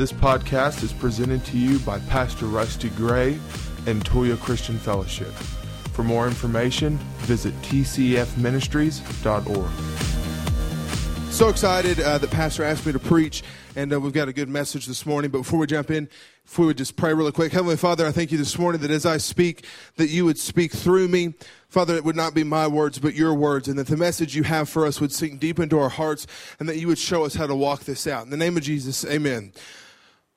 This podcast is presented to you by Pastor Rusty Gray and Toya Christian Fellowship. For more information, visit tcfministries.org. So excited uh, that Pastor asked me to preach, and uh, we've got a good message this morning. But before we jump in, if we would just pray really quick. Heavenly Father, I thank you this morning that as I speak, that you would speak through me. Father, it would not be my words, but your words, and that the message you have for us would sink deep into our hearts, and that you would show us how to walk this out. In the name of Jesus, amen.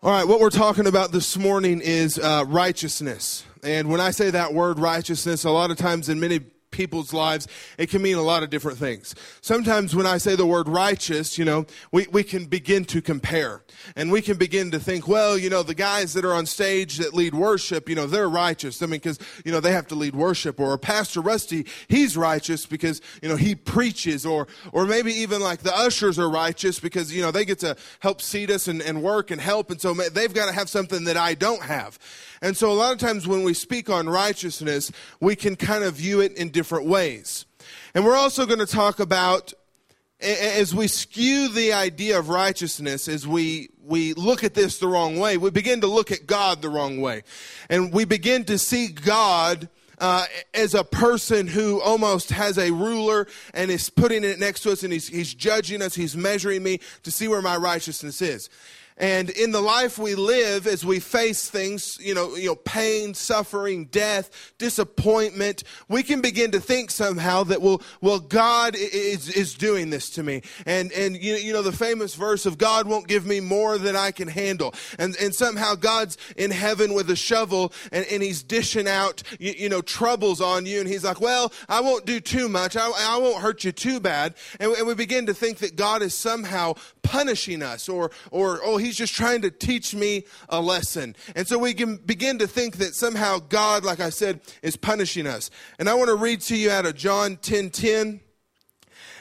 All right, what we're talking about this morning is uh, righteousness. And when I say that word righteousness, a lot of times in many people's lives, it can mean a lot of different things. Sometimes when I say the word righteous, you know, we, we can begin to compare. And we can begin to think, well, you know, the guys that are on stage that lead worship, you know, they're righteous. I mean, because, you know, they have to lead worship. Or Pastor Rusty, he's righteous because, you know, he preaches. Or, or maybe even like the ushers are righteous because, you know, they get to help seat us and, and work and help. And so they've got to have something that I don't have. And so a lot of times when we speak on righteousness, we can kind of view it in different ways. And we're also going to talk about as we skew the idea of righteousness, as we, we look at this the wrong way, we begin to look at God the wrong way. And we begin to see God uh, as a person who almost has a ruler and is putting it next to us and he's, he's judging us, he's measuring me to see where my righteousness is. And in the life we live, as we face things, you know, you know, pain, suffering, death, disappointment, we can begin to think somehow that, well, well, God is, is doing this to me. And, and, you, you know, the famous verse of God won't give me more than I can handle. And, and somehow God's in heaven with a shovel and, and he's dishing out, you, you know, troubles on you. And he's like, well, I won't do too much. I, I won't hurt you too bad. And, and we begin to think that God is somehow punishing us or, or, oh, he's just trying to teach me a lesson. And so we can begin to think that somehow God, like I said, is punishing us. And I want to read to you out of John 10 10.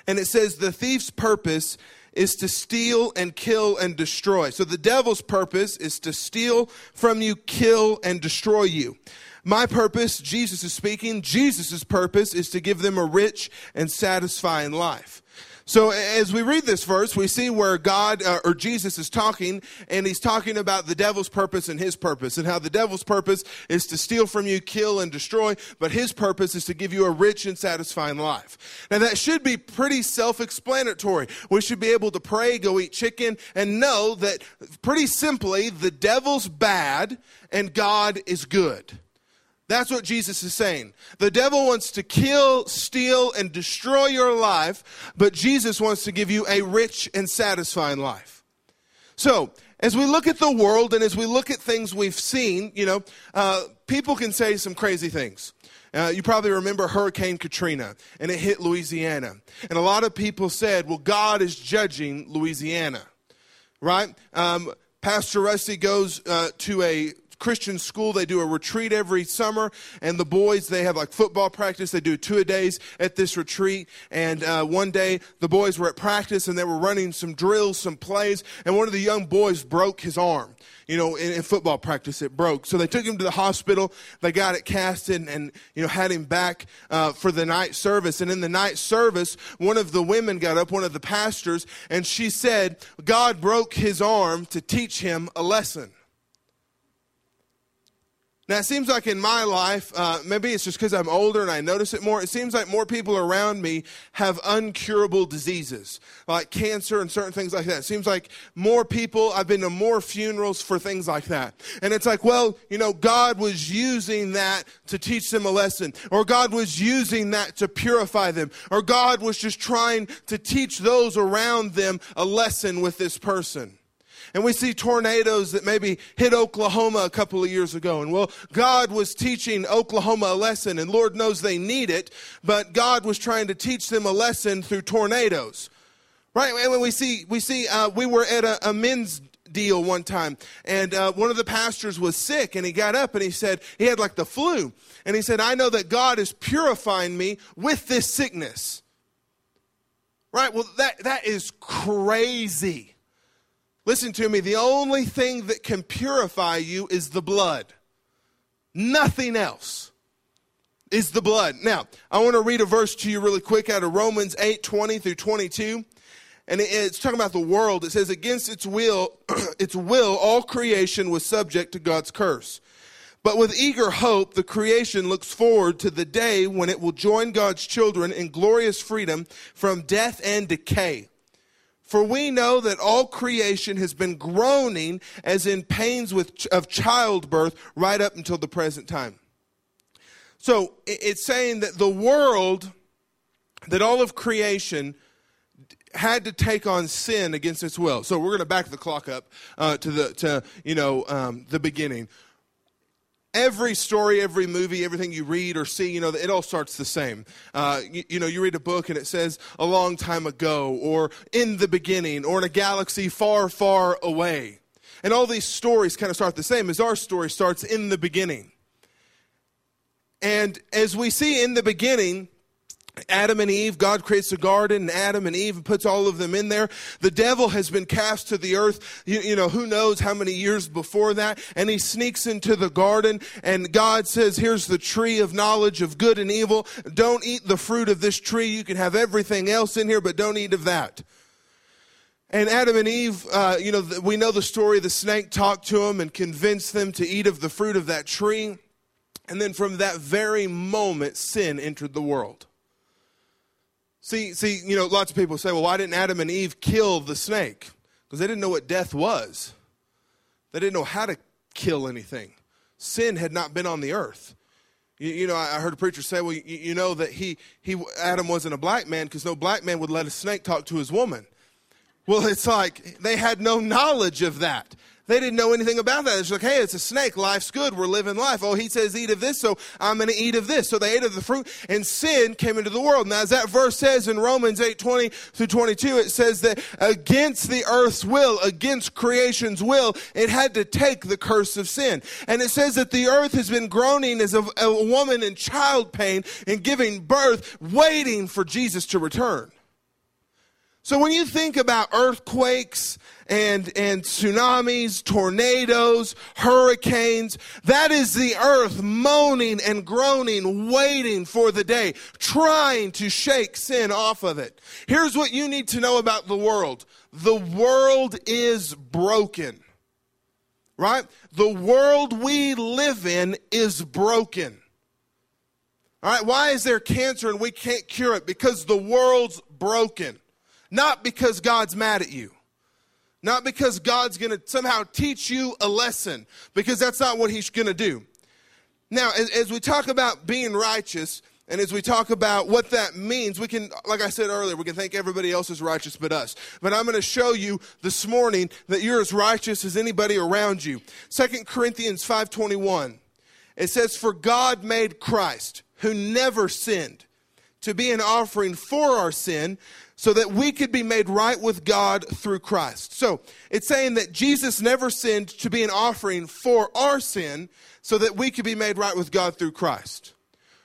And it says, The thief's purpose is to steal and kill and destroy. So the devil's purpose is to steal from you, kill, and destroy you. My purpose, Jesus is speaking, Jesus' purpose is to give them a rich and satisfying life. So as we read this verse, we see where God uh, or Jesus is talking, and he's talking about the devil's purpose and his purpose, and how the devil's purpose is to steal from you, kill, and destroy, but his purpose is to give you a rich and satisfying life. Now that should be pretty self-explanatory. We should be able to pray, go eat chicken, and know that pretty simply, the devil's bad and God is good. That's what Jesus is saying. The devil wants to kill, steal, and destroy your life, but Jesus wants to give you a rich and satisfying life. So, as we look at the world and as we look at things we've seen, you know, uh, people can say some crazy things. Uh, you probably remember Hurricane Katrina, and it hit Louisiana. And a lot of people said, well, God is judging Louisiana, right? Um, Pastor Rusty goes uh, to a Christian school. They do a retreat every summer, and the boys, they have like football practice. They do two a days at this retreat. And uh, one day, the boys were at practice and they were running some drills, some plays, and one of the young boys broke his arm you know, in, in, football practice, it broke. So they took him to the hospital. They got it casted and, you know, had him back uh, for the night service. And in the night service, one of the women got up, one of the pastors, and she said, God broke his arm to teach him a lesson. Now, it seems like in my life, uh, maybe it's just because I'm older and I notice it more, it seems like more people around me have uncurable diseases, like cancer and certain things like that. It seems like more people, I've been to more funerals for things like that. And it's like, well, you know, God was using that to teach them a lesson, or God was using that to purify them, or God was just trying to teach those around them a lesson with this person. And we see tornadoes that maybe hit Oklahoma a couple of years ago. And well, God was teaching Oklahoma a lesson, and Lord knows they need it, but God was trying to teach them a lesson through tornadoes. Right? And when we see, we see, uh, we were at a, a men's deal one time, and uh, one of the pastors was sick, and he got up and he said, he had like the flu, and he said, I know that God is purifying me with this sickness. Right? Well, that, that is crazy. Listen to me, the only thing that can purify you is the blood. Nothing else is the blood. Now, I want to read a verse to you really quick out of Romans 8 20 through 22. and it's talking about the world. It says, against its will, its will, all creation was subject to God's curse. But with eager hope, the creation looks forward to the day when it will join God's children in glorious freedom from death and decay. For we know that all creation has been groaning as in pains with, of childbirth right up until the present time. So it's saying that the world, that all of creation had to take on sin against its will. So we're going to back the clock up uh, to the to you know um, the beginning every story, every movie, everything you read or see, you know, it all starts the same. Uh, you, you, know, you read a book and it says a long time ago, or in the beginning, or in a galaxy far, far away. And all these stories kind of start the same as our story starts in the beginning. And as we see in the beginning, Adam and Eve, God creates a garden, and Adam and Eve puts all of them in there. The devil has been cast to the earth, you, you, know, who knows how many years before that, and he sneaks into the garden, and God says, Here's the tree of knowledge of good and evil. Don't eat the fruit of this tree. You can have everything else in here, but don't eat of that. And Adam and Eve, uh, you know, we know the story. The snake talked to them and convinced them to eat of the fruit of that tree. And then from that very moment, sin entered the world. See, see, you know, lots of people say, well, why didn't Adam and Eve kill the snake? Because they didn't know what death was. They didn't know how to kill anything. Sin had not been on the earth. You, you know, I heard a preacher say, well, you, you know that he, he, Adam wasn't a black man because no black man would let a snake talk to his woman. Well, it's like they had no knowledge of that. They didn't know anything about that. It's like, hey, it's a snake. Life's good. We're living life. Oh, he says eat of this, so I'm going to eat of this. So they ate of the fruit, and sin came into the world. Now, as that verse says in Romans 8 20 through 22, it says that against the earth's will, against creation's will, it had to take the curse of sin. And it says that the earth has been groaning as a, a woman in child pain and giving birth, waiting for Jesus to return. So when you think about earthquakes and, and tsunamis, tornadoes, hurricanes, that is the earth moaning and groaning, waiting for the day, trying to shake sin off of it. Here's what you need to know about the world. The world is broken. Right? The world we live in is broken. All right, why is there cancer and we can't cure it? Because the world's broken. Not because God's mad at you. Not because God's going to somehow teach you a lesson, because that's not what He's going to do. Now, as, as, we talk about being righteous, and as we talk about what that means, we can, like I said earlier, we can think everybody else is righteous but us. But I'm going to show you this morning that you're as righteous as anybody around you. 2 Corinthians 5.21, it says, For God made Christ, who never sinned, to be an offering for our sin, so that we could be made right with God through Christ. So it's saying that Jesus never sinned to be an offering for our sin so that we could be made right with God through Christ.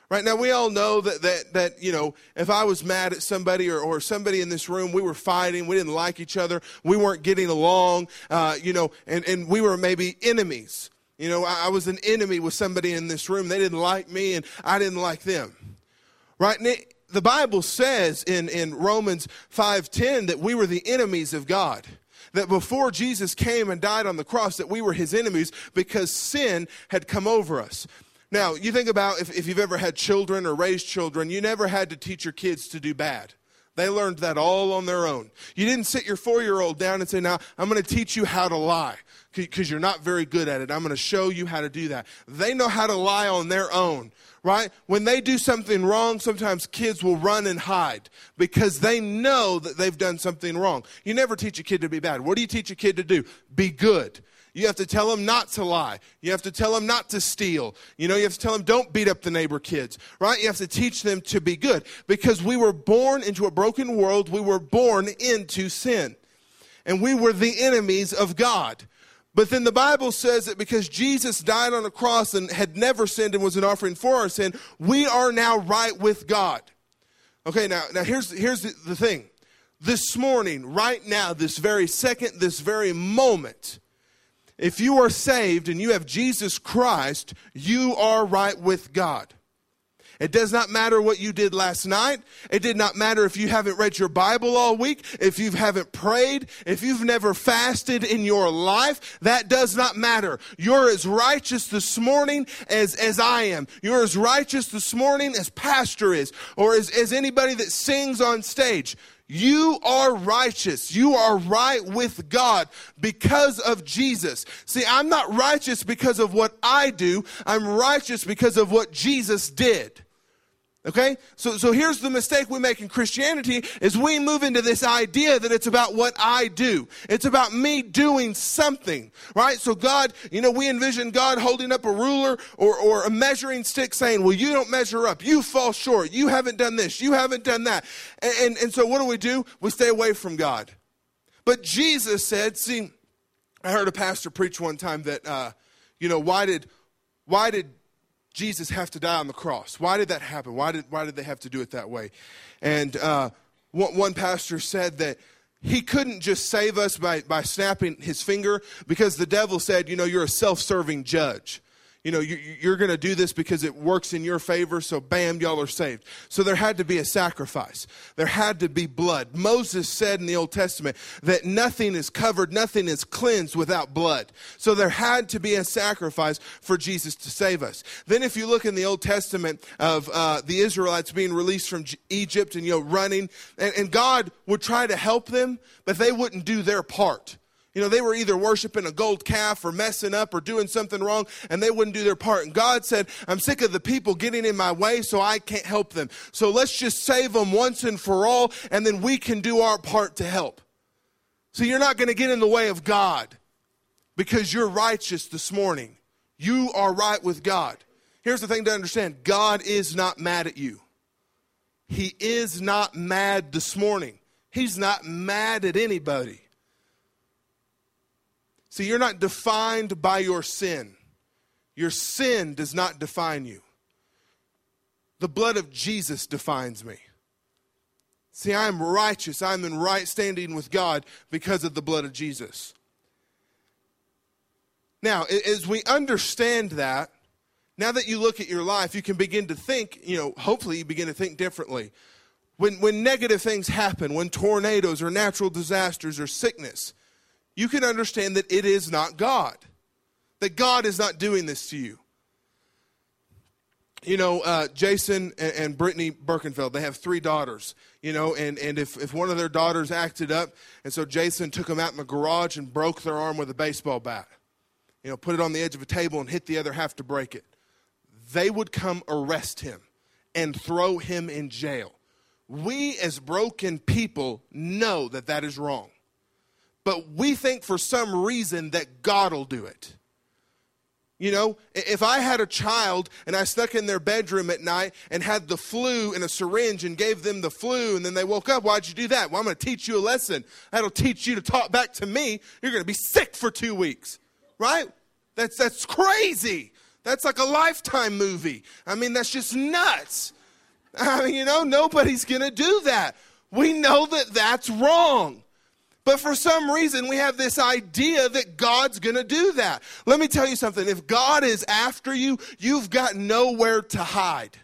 Right now, we all know that, that, that you know, if I was mad at somebody or, or somebody in this room, we were fighting, we didn't like each other, we weren't getting along, uh, you know, and, and we were maybe enemies. You know, I, I was an enemy with somebody in this room. They didn't like me and I didn't like them. Right? The Bible says in, in Romans 5:10 that we were the enemies of God. That before Jesus came and died on the cross, that we were his enemies because sin had come over us. Now, you think about if, if you've ever had children or raised children, you never had to teach your kids to do bad. They learned that all on their own. You didn't sit your four year old down and say, Now, I'm going to teach you how to lie because you're not very good at it. I'm going to show you how to do that. They know how to lie on their own right? When they do something wrong, sometimes kids will run and hide because they know that they've done something wrong. You never teach a kid to be bad. What do you teach a kid to do? Be good. You have to tell them not to lie. You have to tell them not to steal. You know, you have to tell them don't beat up the neighbor kids, right? You have to teach them to be good because we were born into a broken world. We were born into sin. And we were the enemies of God. But then the Bible says that because Jesus died on the cross and had never sinned and was an offering for our sin, we are now right with God. Okay, now, now here's, here's the, the thing. This morning, right now, this very second, this very moment, if you are saved and you have Jesus Christ, you are right with God. It does not matter what you did last night. It did not matter if you haven't read your Bible all week, if you haven't prayed, if you've never fasted in your life. That does not matter. You're as righteous this morning as, as I am. You're as righteous this morning as Pastor is, or as, as anybody that sings on stage. You are righteous. You are right with God because of Jesus. See, I'm not righteous because of what I do. I'm righteous because of what Jesus did. Okay? So, so here's the mistake we make in Christianity is we move into this idea that it's about what I do. It's about me doing something, right? So God, you know, we envision God holding up a ruler or, or a measuring stick saying, well, you don't measure up. You fall short. You haven't done this. You haven't done that. And, and, and so what do we do? We stay away from God. But Jesus said, see, I heard a pastor preach one time that, uh, you know, why did, why did Jesus have to die on the cross? Why did that happen? Why did, why did they have to do it that way? And uh, one, one pastor said that he couldn't just save us by, by snapping his finger because the devil said, you know, you're a self serving judge you know, you, are going to do this because it works in your favor, so bam, y'all are saved. So there had to be a sacrifice. There had to be blood. Moses said in the Old Testament that nothing is covered, nothing is cleansed without blood. So there had to be a sacrifice for Jesus to save us. Then if you look in the Old Testament of uh, the Israelites being released from Egypt and, you know, running, and, and God would try to help them, but they wouldn't do their part. You know, they were either worshiping a gold calf or messing up or doing something wrong, and they wouldn't do their part. And God said, I'm sick of the people getting in my way, so I can't help them. So let's just save them once and for all, and then we can do our part to help. So you're not going to get in the way of God because you're righteous this morning. You are right with God. Here's the thing to understand God is not mad at you. He is not mad this morning. He's not mad at anybody. See, you're not defined by your sin. Your sin does not define you. The blood of Jesus defines me. See, I am righteous. I'm in right standing with God because of the blood of Jesus. Now, as we understand that, now that you look at your life, you can begin to think, you know, hopefully you begin to think differently. When, when negative things happen, when tornadoes or natural disasters or sickness, you can understand that it is not God, that God is not doing this to you. You know, uh, Jason and, and Brittany Birkenfeld, they have three daughters, you know, and, and if, if one of their daughters acted up, and so Jason took them out in the garage and broke their arm with a baseball bat, you know, put it on the edge of a table and hit the other half to break it, they would come arrest him and throw him in jail. We, as broken people, know that that is wrong but we think for some reason that God will do it. You know, if I had a child and I stuck in their bedroom at night and had the flu in a syringe and gave them the flu and then they woke up, why'd you do that? Well, I'm going to teach you a lesson. That'll teach you to talk back to me. You're going to be sick for two weeks, right? That's, that's crazy. That's like a lifetime movie. I mean, that's just nuts. I mean, you know, nobody's going to do that. We know that that's wrong. But for some reason, we have this idea that God's going to do that. Let me tell you something. If God is after you, you've got nowhere to hide.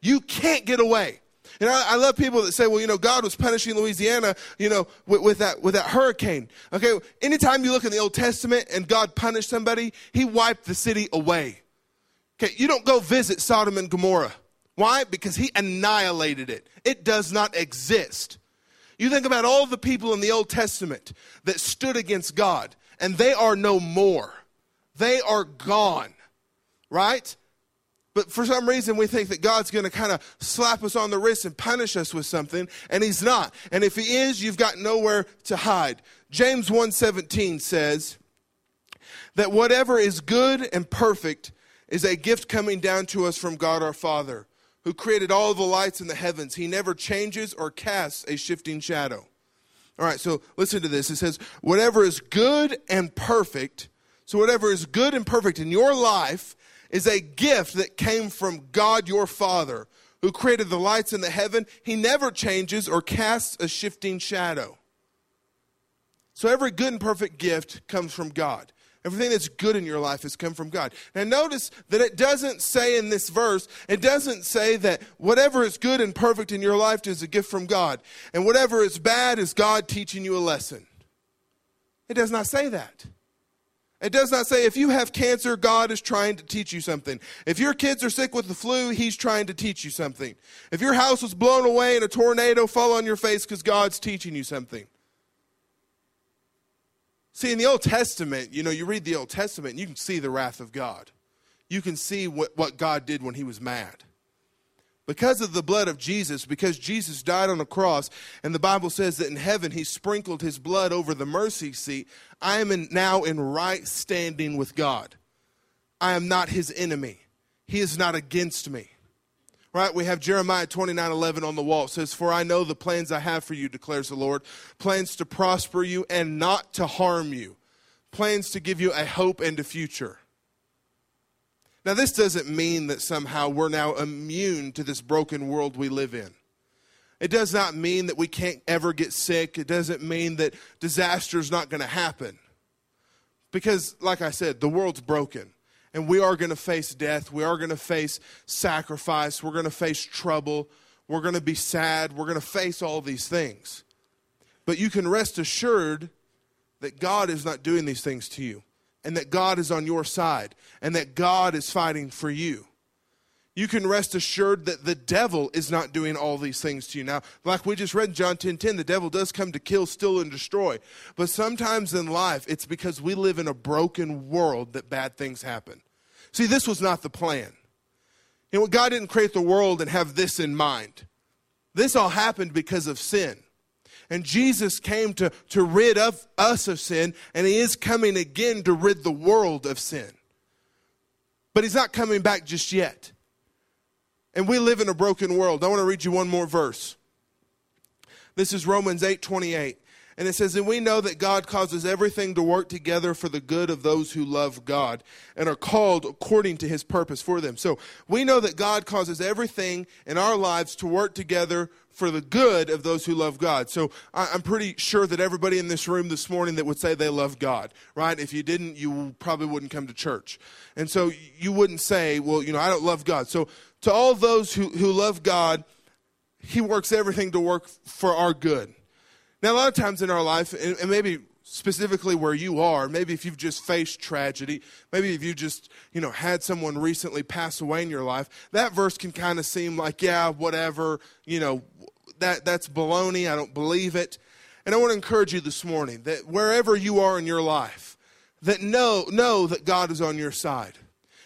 You can't get away. And I, I, love people that say, well, you know, God was punishing Louisiana, you know, with, with, that, with that hurricane. Okay, anytime you look in the Old Testament and God punished somebody, he wiped the city away. Okay, you don't go visit Sodom and Gomorrah. Why? Because he annihilated it. It does not exist. You think about all the people in the Old Testament that stood against God, and they are no more. They are gone, right? But for some reason, we think that God's going to kind of slap us on the wrist and punish us with something, and He's not. And if He is, you've got nowhere to hide. James 1:17 says that whatever is good and perfect is a gift coming down to us from God our Father who created all the lights in the heavens. He never changes or casts a shifting shadow. All right, so listen to this. It says, whatever is good and perfect, so whatever is good and perfect in your life is a gift that came from God your Father, who created the lights in the heaven. He never changes or casts a shifting shadow. So every good and perfect gift comes from God. Everything that's good in your life has come from God. Now, notice that it doesn't say in this verse, it doesn't say that whatever is good and perfect in your life is a gift from God, and whatever is bad is God teaching you a lesson. It does not say that. It does not say if you have cancer, God is trying to teach you something. If your kids are sick with the flu, He's trying to teach you something. If your house was blown away in a tornado, fall on your face because God's teaching you something. See, in the Old Testament, you know, you read the Old Testament you can see the wrath of God. You can see what, what God did when He was mad because of the blood of Jesus, because Jesus died on the cross, and the Bible says that in heaven he sprinkled his blood over the mercy seat, I am in, now in right standing with God. I am not his enemy. He is not against me. Right? We have Jeremiah 29 11 on the wall. It says, For I know the plans I have for you, declares the Lord plans to prosper you and not to harm you, plans to give you a hope and a future. Now, this doesn't mean that somehow we're now immune to this broken world we live in. It does not mean that we can't ever get sick. It doesn't mean that disaster is not going to happen. Because, like I said, the world's broken. And we are going to face death. We are going to face sacrifice. We're going to face trouble. We're going to be sad. We're going to face all these things. But you can rest assured that God is not doing these things to you and that God is on your side and that God is fighting for you. You can rest assured that the devil is not doing all these things to you. Now, like we just read in John 10 10, the devil does come to kill, steal, and destroy. But sometimes in life, it's because we live in a broken world that bad things happen. See, this was not the plan. You know, God didn't create the world and have this in mind. This all happened because of sin. And Jesus came to, to rid of us of sin, and he is coming again to rid the world of sin. But he's not coming back just yet. And we live in a broken world. I want to read you one more verse. This is Romans 8 28. And it says, And we know that God causes everything to work together for the good of those who love God and are called according to his purpose for them. So we know that God causes everything in our lives to work together for the good of those who love God. So I'm pretty sure that everybody in this room this morning that would say they love God, right? If you didn't, you probably wouldn't come to church. And so you wouldn't say, well, you know, I don't love God. So to all those who, who love God, he works everything to work for our good. Now, a lot of times in our life, and, maybe specifically where you are, maybe if you've just faced tragedy, maybe if you just, you know, had someone recently pass away in your life, that verse can kind of seem like, yeah, whatever, you know, that that's baloney. I don't believe it. And I want to encourage you this morning that wherever you are in your life, that know know that God is on your side.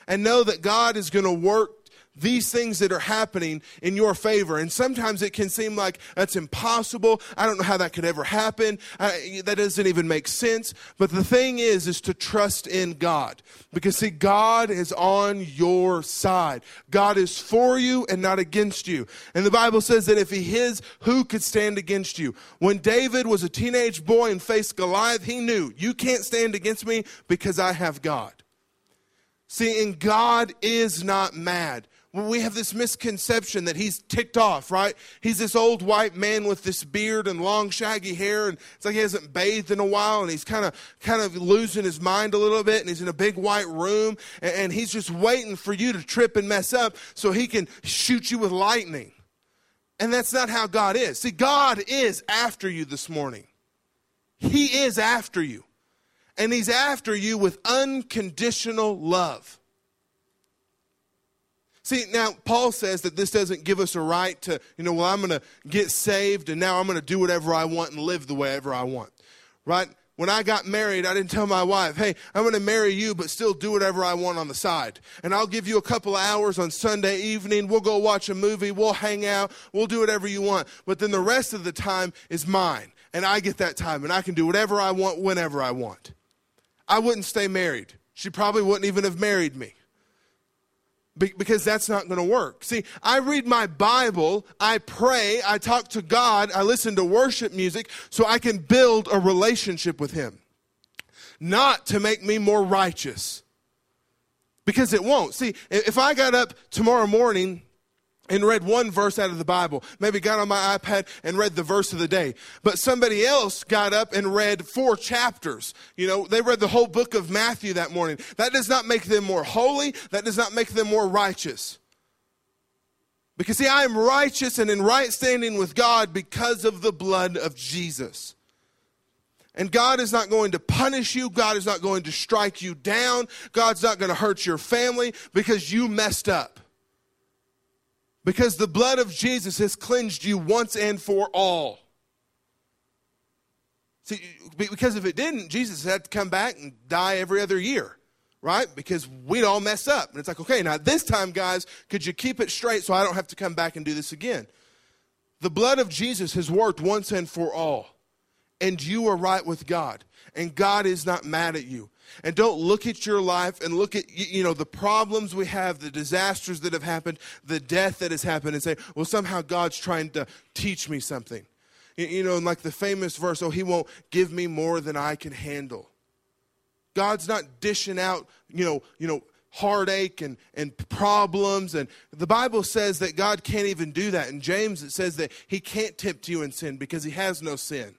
And know that God is going to work these things that are happening in your favor. And sometimes it can seem like that's impossible. I don't know how that could ever happen. I, that doesn't even make sense. But the thing is, is to trust in God. Because see, God is on your side. God is for you and not against you. And the Bible says that if he is, who could stand against you? When David was a teenage boy and faced Goliath, he knew, you can't stand against me because I have God. See, and God is not mad we have this misconception that he's ticked off, right? He's this old white man with this beard and long shaggy hair, and it's like he hasn't bathed in a while, and he's kind of kind of losing his mind a little bit, and he's in a big white room, and, and he's just waiting for you to trip and mess up so he can shoot you with lightning. And that's not how God is. See, God is after you this morning. He is after you. And he's after you with unconditional love. See, now Paul says that this doesn't give us a right to, you know, well, I'm going to get saved and now I'm going to do whatever I want and live the whatever I want. Right? When I got married, I didn't tell my wife, hey, I'm going to marry you, but still do whatever I want on the side. And I'll give you a couple hours on Sunday evening. We'll go watch a movie. We'll hang out. We'll do whatever you want. But then the rest of the time is mine. And I get that time. And I can do whatever I want whenever I want. I wouldn't stay married. She probably wouldn't even have married me because that's not going to work. See, I read my Bible, I pray, I talk to God, I listen to worship music so I can build a relationship with Him. Not to make me more righteous. Because it won't. See, if I got up tomorrow morning and read one verse out of the Bible. Maybe got on my iPad and read the verse of the day. But somebody else got up and read four chapters. You know, they read the whole book of Matthew that morning. That does not make them more holy. That does not make them more righteous. Because, see, I am righteous and in right standing with God because of the blood of Jesus. And God is not going to punish you. God is not going to strike you down. God's not going to hurt your family because you messed up. Because the blood of Jesus has cleansed you once and for all. See, because if it didn't, Jesus had to come back and die every other year, right? Because we'd all mess up. And it's like, okay, now this time, guys, could you keep it straight so I don't have to come back and do this again? The blood of Jesus has worked once and for all, and you are right with God, and God is not mad at you and don't look at your life and look at you know the problems we have the disasters that have happened the death that has happened and say well somehow god's trying to teach me something. You know like the famous verse oh he won't give me more than i can handle. God's not dishing out you know you know heartache and, and problems. And the bible says that god can't even do that. In james it says that he can't tempt you in sin because he has no sin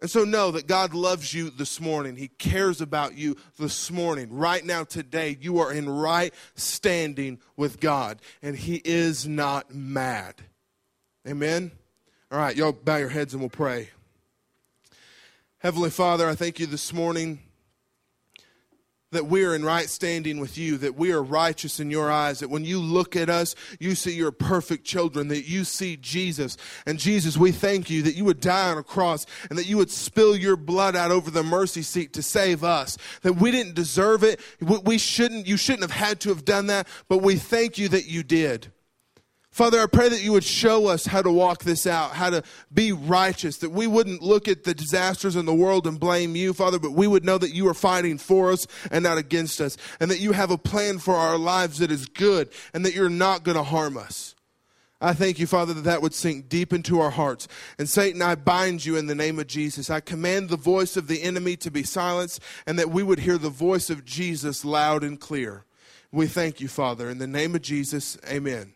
and so know that God loves you this morning. He cares about you this morning. Right now, today, you are in right standing with God, and He is not mad. Amen? All right, y'all bow your heads and we'll pray. Heavenly Father, I thank you this morning that we are in right standing with you, that we are righteous in your eyes, that when you look at us, you see your perfect children, that you see Jesus. And Jesus, we thank you that you would die on a cross and that you would spill your blood out over the mercy seat to save us. That we didn't deserve it. We shouldn't, you shouldn't have had to have done that, but we thank you that you did. Father, I pray that you would show us how to walk this out, how to be righteous, that we wouldn't look at the disasters in the world and blame you, Father, but we would know that you are fighting for us and not against us, and that you have a plan for our lives that is good, and that you're not going to harm us. I thank you, Father, that that would sink deep into our hearts. And Satan, I bind you in the name of Jesus. I command the voice of the enemy to be silenced, and that we would hear the voice of Jesus loud and clear. We thank you, Father. In the name of Jesus, amen.